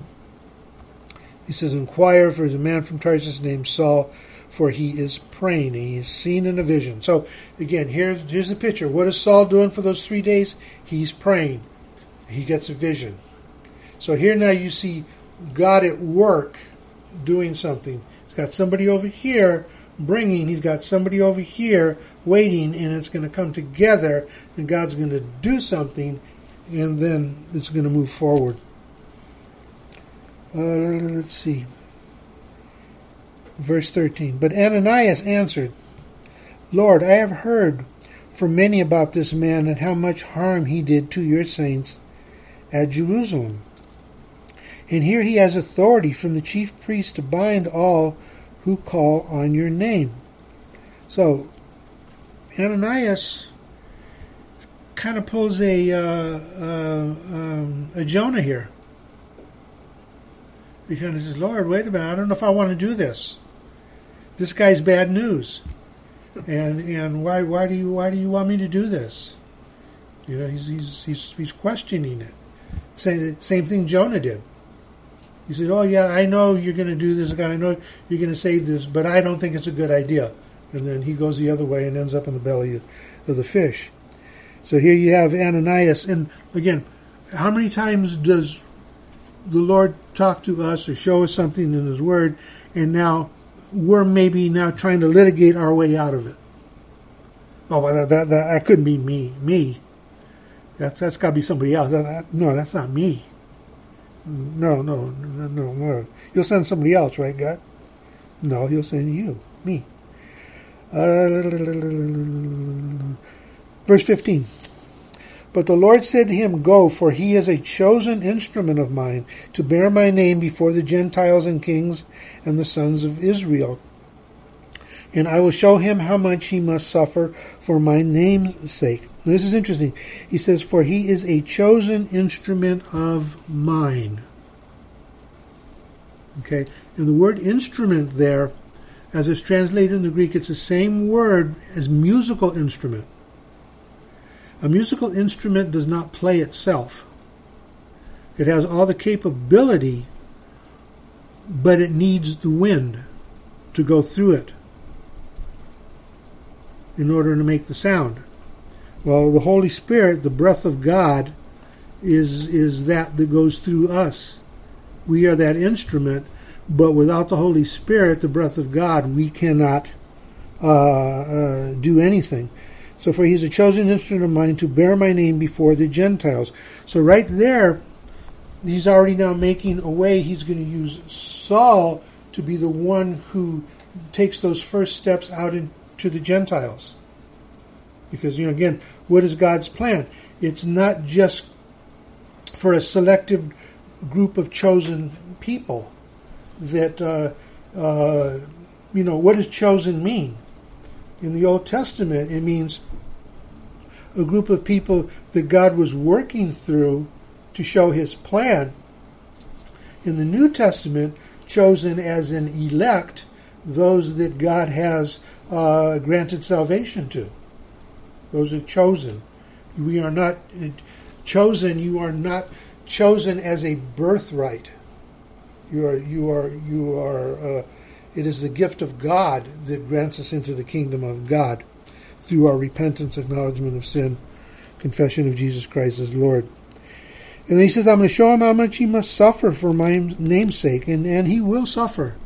Speaker 1: he says, inquire for the man from Tarsus named Saul for he is praying. He is seen in a vision. So again, here's here's the picture. What is Saul doing for those three days? He's praying. He gets a vision. So here now you see God at work doing something. He's got somebody over here bringing. He's got somebody over here waiting, and it's going to come together, and God's going to do something, and then it's going to move forward. Uh, let's see. Verse 13 But Ananias answered, Lord, I have heard from many about this man and how much harm he did to your saints at Jerusalem. And here he has authority from the chief priest to bind all who call on your name. So, Ananias kind of pulls a, uh, uh, um, a Jonah here. He kind of says, Lord, wait a minute, I don't know if I want to do this this guy's bad news, and and why why do you why do you want me to do this? You know, he's he's he's, he's questioning it. Same same thing Jonah did. He said, "Oh yeah, I know you're going to do this. I know you're going to save this, but I don't think it's a good idea." And then he goes the other way and ends up in the belly of, the fish. So here you have Ananias, and again, how many times does the Lord talk to us or show us something in His Word, and now we're maybe now trying to litigate our way out of it. Oh, that, that, that, that couldn't be me. Me. That's, that's got to be somebody else. That, that, no, that's not me. No, no, no, no, no. You'll send somebody else, right, God? No, he'll send you, me. Uh, verse 15. But the Lord said to him, Go, for he is a chosen instrument of mine to bear my name before the Gentiles and kings and the sons of Israel. And I will show him how much he must suffer for my name's sake. This is interesting. He says, For he is a chosen instrument of mine. Okay, and the word instrument there, as it's translated in the Greek, it's the same word as musical instrument. A musical instrument does not play itself. It has all the capability, but it needs the wind to go through it in order to make the sound. Well, the Holy Spirit, the breath of God, is is that that goes through us. We are that instrument, but without the Holy Spirit, the breath of God, we cannot uh, uh, do anything. So, for he's a chosen instrument of mine to bear my name before the Gentiles. So, right there, he's already now making a way. He's going to use Saul to be the one who takes those first steps out into the Gentiles. Because, you know, again, what is God's plan? It's not just for a selective group of chosen people that, uh, uh, you know, what does chosen mean? In the Old Testament, it means a group of people that God was working through to show his plan. In the New Testament, chosen as an elect, those that God has uh, granted salvation to. Those are chosen. We are not chosen. You are not chosen as a birthright. You are. You are. You are. Uh, it is the gift of God that grants us into the kingdom of God through our repentance, acknowledgement of sin, confession of Jesus Christ as Lord. And he says, I'm going to show him how much he must suffer for my namesake. And, and he will suffer.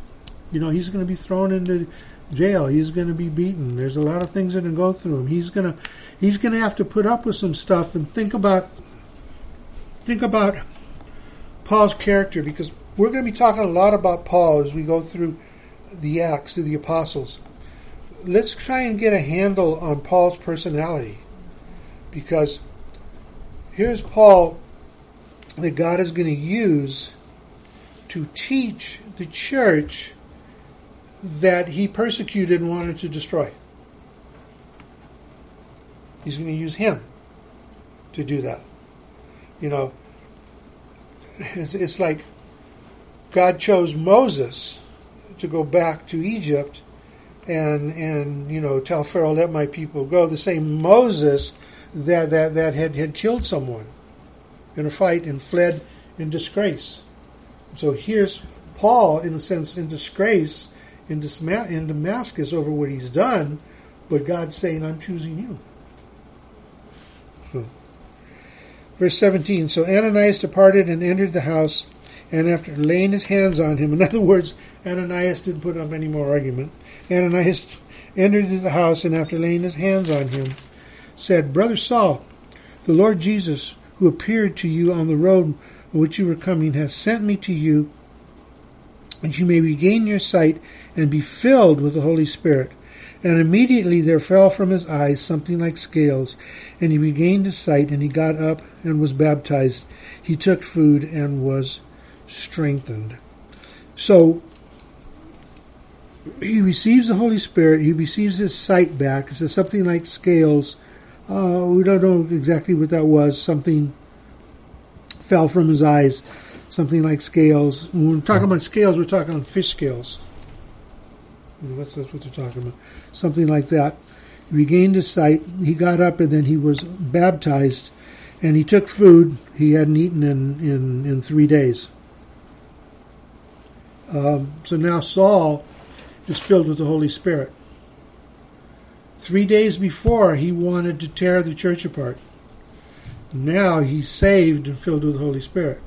Speaker 1: You know, he's going to be thrown into jail. He's going to be beaten. There's a lot of things that can go through him. He's going to, he's going to have to put up with some stuff and think about, think about Paul's character because we're going to be talking a lot about Paul as we go through the Acts of the Apostles. Let's try and get a handle on Paul's personality because here's Paul that God is going to use to teach the church that he persecuted and wanted to destroy. He's going to use him to do that. You know, it's, it's like God chose Moses to go back to Egypt and and you know tell Pharaoh let my people go. The same Moses that that that had had killed someone in a fight and fled in disgrace. So here's Paul, in a sense, in disgrace in, in Damascus over what he's done, but God's saying, I'm choosing you. So, verse 17 So Ananias departed and entered the house, and after laying his hands on him, in other words, Ananias didn't put up any more argument. Ananias entered the house, and after laying his hands on him, said, Brother Saul, the Lord Jesus, who appeared to you on the road on which you were coming, has sent me to you, that you may regain your sight and be filled with the Holy Spirit. And immediately there fell from his eyes something like scales, and he regained his sight, and he got up and was baptized. He took food and was strengthened. So he receives the Holy Spirit, he receives his sight back. It says something like scales. Uh, we don't know exactly what that was. Something fell from his eyes, something like scales. When we're talking about scales, we're talking on fish scales. That's, that's what they're talking about. Something like that. He regained his sight. He got up and then he was baptized. And he took food he hadn't eaten in, in, in three days. Um, so now Saul is filled with the Holy Spirit. Three days before, he wanted to tear the church apart. Now he's saved and filled with the Holy Spirit.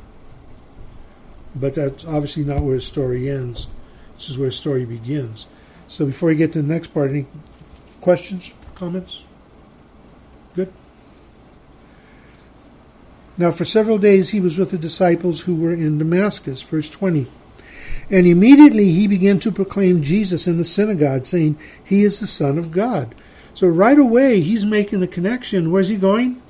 Speaker 1: But that's obviously not where his story ends. This is where his story begins. So before we get to the next part, any questions, comments? Good. Now, for several days he was with the disciples who were in Damascus. Verse 20. And immediately he began to proclaim Jesus in the synagogue, saying, He is the Son of God. So right away he's making the connection. Where's he going?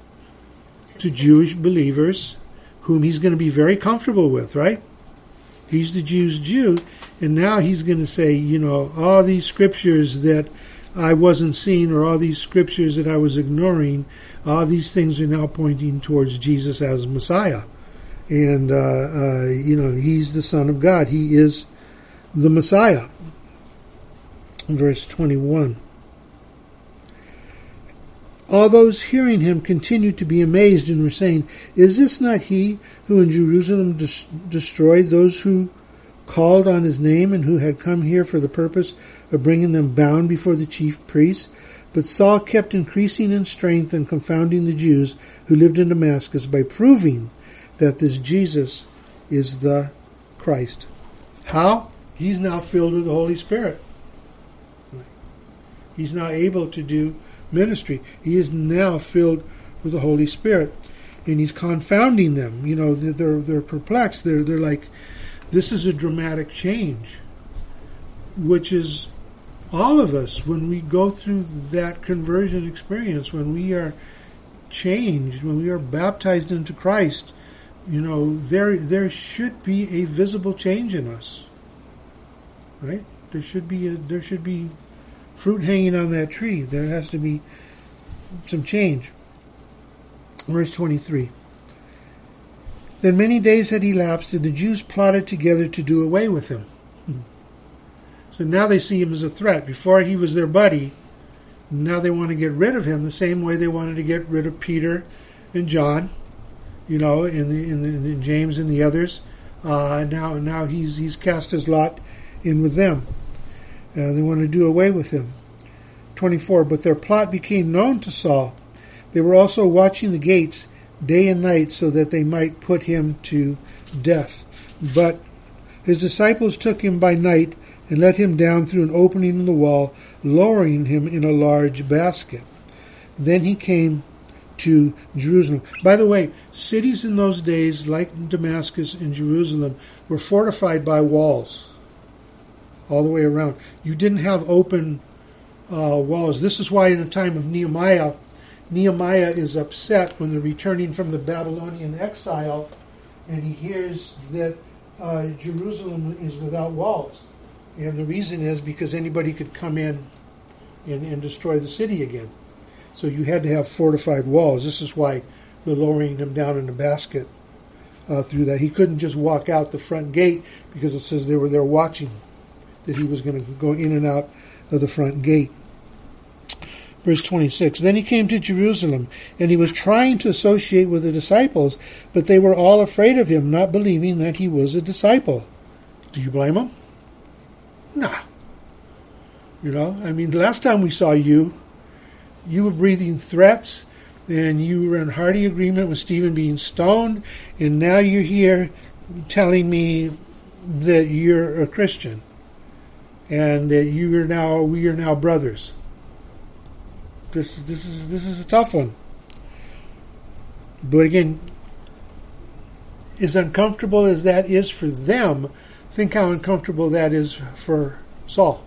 Speaker 1: To Jewish believers whom he's going to be very comfortable with, right? He's the Jew's Jew. And now he's going to say, you know, all these scriptures that I wasn't seeing or all these scriptures that I was ignoring, all these things are now pointing towards Jesus as Messiah. And, uh, uh, you know, he's the Son of God. He is the Messiah. Verse 21. All those hearing him continued to be amazed and were saying, Is this not he who in Jerusalem des- destroyed those who called on his name and who had come here for the purpose of bringing them bound before the chief priests? But Saul kept increasing in strength and confounding the Jews who lived in Damascus by proving that this Jesus is the Christ. How? He's now filled with the Holy Spirit. He's now able to do ministry. He is now filled with the Holy Spirit. And he's confounding them. You know, they're, they're perplexed. They're, they're like, this is a dramatic change, which is all of us when we go through that conversion experience, when we are changed, when we are baptized into Christ, you know, there there should be a visible change in us. Right? There should be a, there should be fruit hanging on that tree. There has to be some change. Verse 23. Then many days had elapsed, and the Jews plotted together to do away with him. So now they see him as a threat. Before he was their buddy, now they want to get rid of him the same way they wanted to get rid of Peter and John, you know, and, the, and, the, and James and the others. Uh, now, now he's he's cast his lot in with them. Uh, they want to do away with him. 24. But their plot became known to Saul. They were also watching the gates day and night so that they might put him to death. But his disciples took him by night and let him down through an opening in the wall, lowering him in a large basket. Then he came to Jerusalem. By the way, cities in those days, like Damascus and Jerusalem, were fortified by walls all the way around. You didn't have open uh, walls. This is why, in the time of Nehemiah, Nehemiah is upset when they're returning from the Babylonian exile, and he hears that uh, Jerusalem is without walls. And the reason is because anybody could come in and, and destroy the city again. So you had to have fortified walls. This is why they're lowering him down in a basket uh, through that. He couldn't just walk out the front gate because it says they were there watching that he was going to go in and out of the front gate. Verse 26 Then he came to Jerusalem, and he was trying to associate with the disciples, but they were all afraid of him, not believing that he was a disciple. Do you blame them? Nah. You know, I mean, the last time we saw you, you were breathing threats, and you were in hearty agreement with Stephen being stoned, and now you're here telling me that you're a Christian and that you are now we are now brothers. This this is this is a tough one. But again, as uncomfortable as that is for them, think how uncomfortable that is for Saul.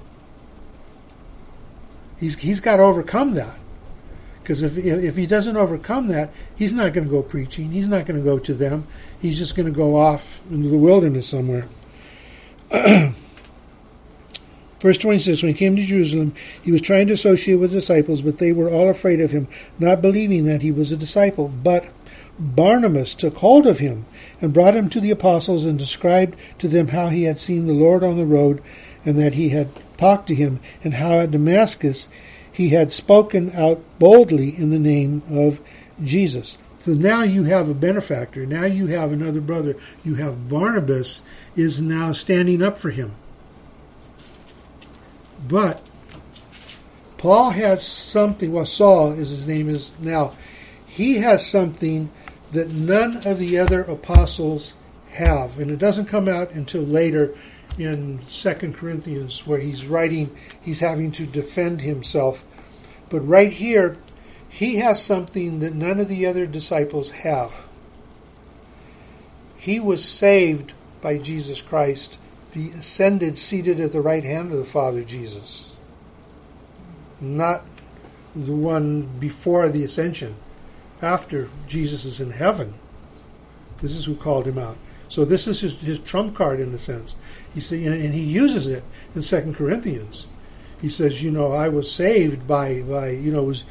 Speaker 1: He's he's got to overcome that. Because if if he doesn't overcome that, he's not going to go preaching. He's not going to go to them. He's just going to go off into the wilderness somewhere. Verse 26 When he came to Jerusalem, he was trying to associate with the disciples, but they were all afraid of him, not believing that he was a disciple. But Barnabas took hold of him and brought him to the apostles and described to them how he had seen the Lord on the road and that he had talked to him, and how at Damascus he had spoken out boldly in the name of Jesus. So now you have a benefactor. Now you have another brother. You have Barnabas is now standing up for him. But Paul has something, well, Saul is his name is now, he has something that none of the other apostles have. And it doesn't come out until later in Second Corinthians where he's writing, he's having to defend himself. But right here, he has something that none of the other disciples have. He was saved by Jesus Christ the ascended, seated at the right hand of the Father Jesus, not the one before the ascension, after Jesus is in heaven. This is who called him out. So this is his, his trump card in a sense. He said, and he uses it in Second Corinthians. He says, you know, I was saved by by you know it was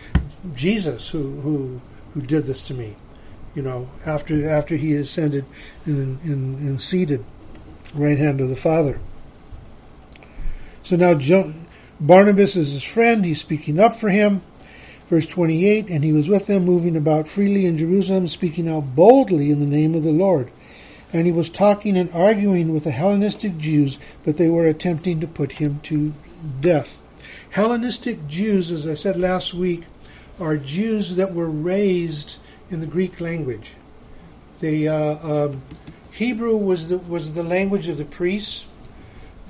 Speaker 1: Jesus who who who did this to me. You know, after after he ascended and, and, and seated right hand of the Father. So now John, Barnabas is his friend. He's speaking up for him. Verse 28 And he was with them, moving about freely in Jerusalem, speaking out boldly in the name of the Lord. And he was talking and arguing with the Hellenistic Jews, but they were attempting to put him to death. Hellenistic Jews, as I said last week, are Jews that were raised in the Greek language. They uh, um, Hebrew was the was the language of the priests,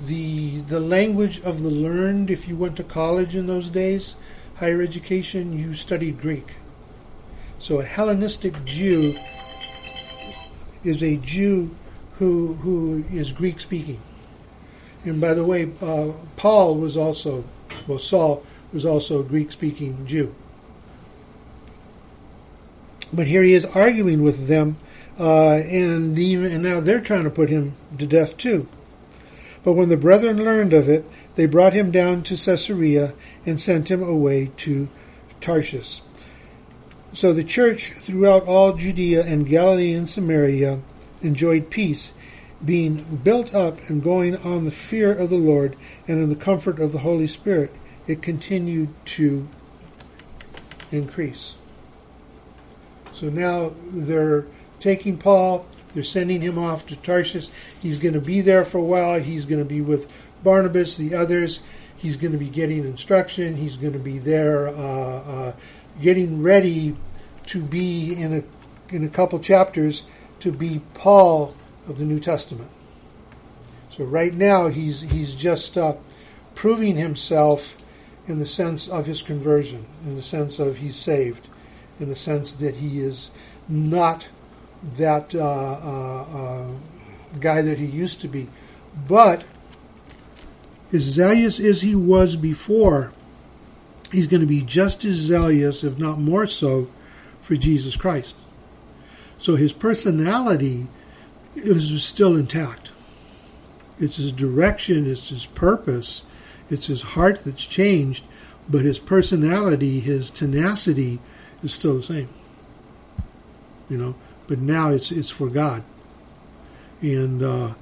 Speaker 1: the the language of the learned. If you went to college in those days, higher education, you studied Greek. So a Hellenistic Jew is a Jew who who is Greek speaking. And by the way, uh, Paul was also, well, Saul was also a Greek speaking Jew. But here he is arguing with them, uh, and even and now they're trying to put him to death too. But when the brethren learned of it, they brought him down to Caesarea and sent him away to Tarshish. So the church throughout all Judea and Galilee and Samaria enjoyed peace, being built up and going on the fear of the Lord and in the comfort of the Holy Spirit. It continued to increase. So now they're taking Paul, they're sending him off to Tarsus. He's going to be there for a while. He's going to be with Barnabas, the others. He's going to be getting instruction. He's going to be there, uh, uh, getting ready to be in a in a couple chapters to be Paul of the New Testament. So right now he's he's just uh, proving himself in the sense of his conversion, in the sense of he's saved in the sense that he is not that uh, uh, uh, guy that he used to be. But as zealous as he was before, he's going to be just as zealous, if not more so, for Jesus Christ. So his personality is still intact. It's his direction, it's his purpose, it's his heart that's changed, but his personality, his tenacity, is still the same. You know, but now it's it's for God. And uh,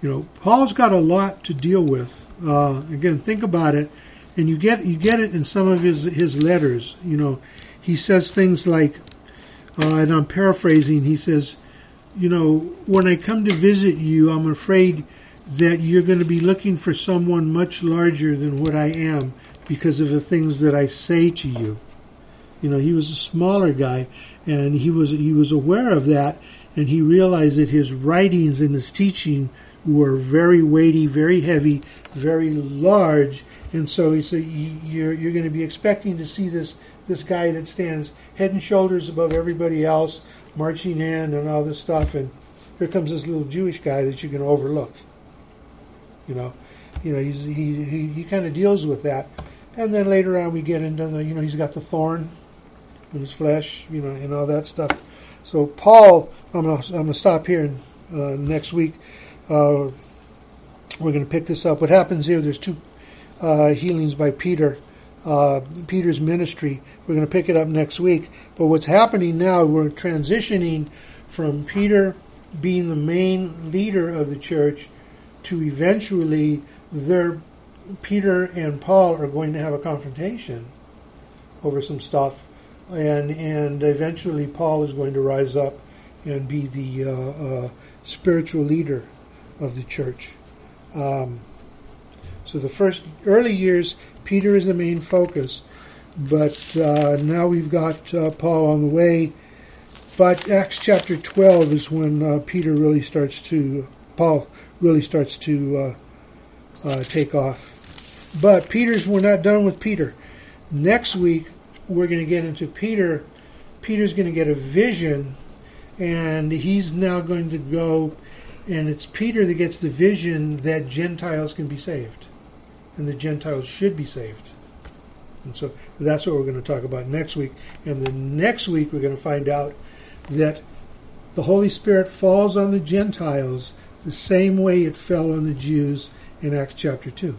Speaker 1: you know, Paul's got a lot to deal with. Uh, again, think about it, and you get you get it in some of his his letters. You know, he says things like, uh, and I'm paraphrasing. He says, you know, when I come to visit you, I'm afraid that you're going to be looking for someone much larger than what I am because of the things that I say to you. You know, he was a smaller guy, and he was he was aware of that, and he realized that his writings and his teaching were very weighty, very heavy, very large, and so he said, "You're you're going to be expecting to see this this guy that stands head and shoulders above everybody else, marching in and all this stuff, and here comes this little Jewish guy that you can overlook." You know, you know, he's he he, he kind of deals with that, and then later on we get into the you know he's got the thorn in his flesh, you know, and all that stuff. So Paul, I'm I'm gonna stop here and, uh, next week. Uh, we're gonna pick this up. What happens here? There's two uh, healings by Peter. Uh, Peter's ministry. We're going to pick it up next week. But what's happening now? We're transitioning from Peter being the main leader of the church to eventually their Peter and Paul are going to have a confrontation over some stuff and and eventually Paul is going to rise up and be the uh, uh, spiritual leader of the church. Um, so the first early years, Peter is the main focus, but uh, now we've got uh, Paul on the way. But Acts chapter twelve is when uh, Peter really starts to Paul really starts to uh, take off. But Peter's we're not done with Peter. Next week we're going to get into Peter. Peter's going to get a vision, and he's now going to go, and it's Peter that gets the vision that Gentiles can be saved, and the Gentiles should be saved. And so that's what we're going to talk about next week. And the next week, we're going to find out that the Holy Spirit falls on the Gentiles the same way it fell on the Jews in Acts chapter 2.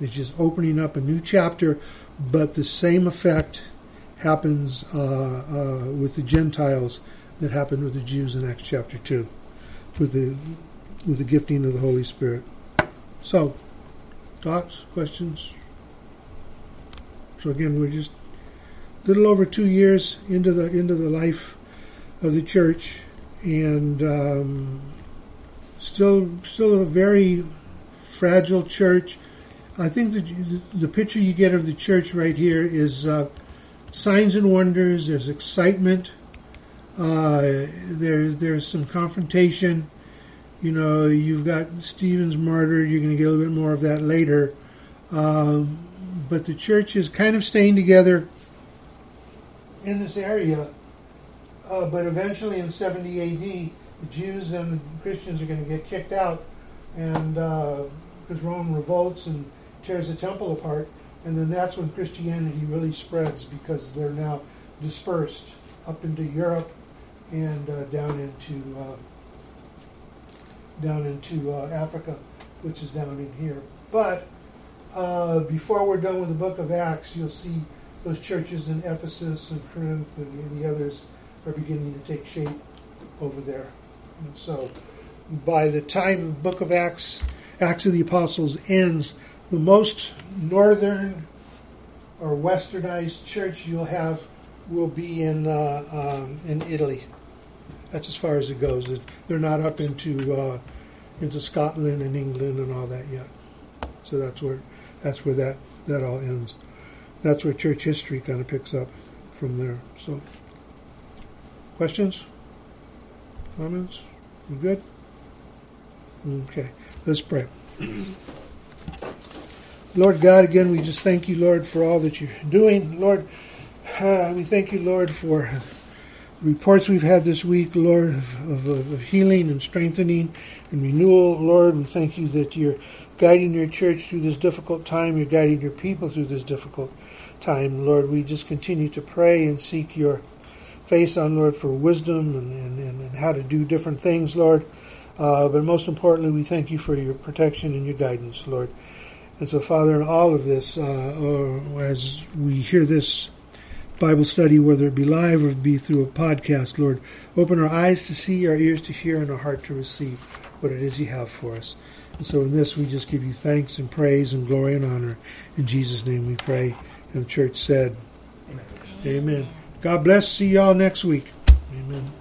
Speaker 1: It's just opening up a new chapter but the same effect happens uh, uh, with the Gentiles that happened with the Jews in Acts chapter two, with the with the gifting of the Holy Spirit. So, thoughts, questions? so again, we're just a little over two years into the into the life of the church, and um, still still a very fragile church. I think the the picture you get of the church right here is uh, signs and wonders. There's excitement. Uh, there's there's some confrontation. You know, you've got Stephen's martyred. You're going to get a little bit more of that later. Um, but the church is kind of staying together in this area. Uh, but eventually, in 70 AD, the Jews and the Christians are going to get kicked out, and because uh, Rome revolts and tears the temple apart, and then that's when Christianity really spreads because they're now dispersed up into Europe and uh, down into uh, down into uh, Africa, which is down in here. But uh, before we're done with the book of Acts, you'll see those churches in Ephesus and Corinth and the others are beginning to take shape over there. And so by the time the book of Acts, Acts of the Apostles ends, the most northern or westernized church you'll have will be in uh, um, in Italy. That's as far as it goes. They're not up into uh, into Scotland and England and all that yet. So that's where that's where that that all ends. That's where church history kind of picks up from there. So, questions, comments? You good? Okay, let's pray. Lord God, again, we just thank you, Lord, for all that you're doing. Lord, uh, we thank you, Lord, for reports we've had this week, Lord, of, of, of, healing and strengthening and renewal. Lord, we thank you that you're guiding your church through this difficult time. You're guiding your people through this difficult time. Lord, we just continue to pray and seek your face on, Lord, for wisdom and, and, and how to do different things, Lord. Uh, but most importantly, we thank you for your protection and your guidance, Lord. And so, Father, in all of this, uh, as we hear this Bible study, whether it be live or be through a podcast, Lord, open our eyes to see, our ears to hear, and our heart to receive what it is you have for us. And so, in this, we just give you thanks and praise and glory and honor. In Jesus' name we pray. And the church said, Amen. Amen. God bless. See y'all next week. Amen.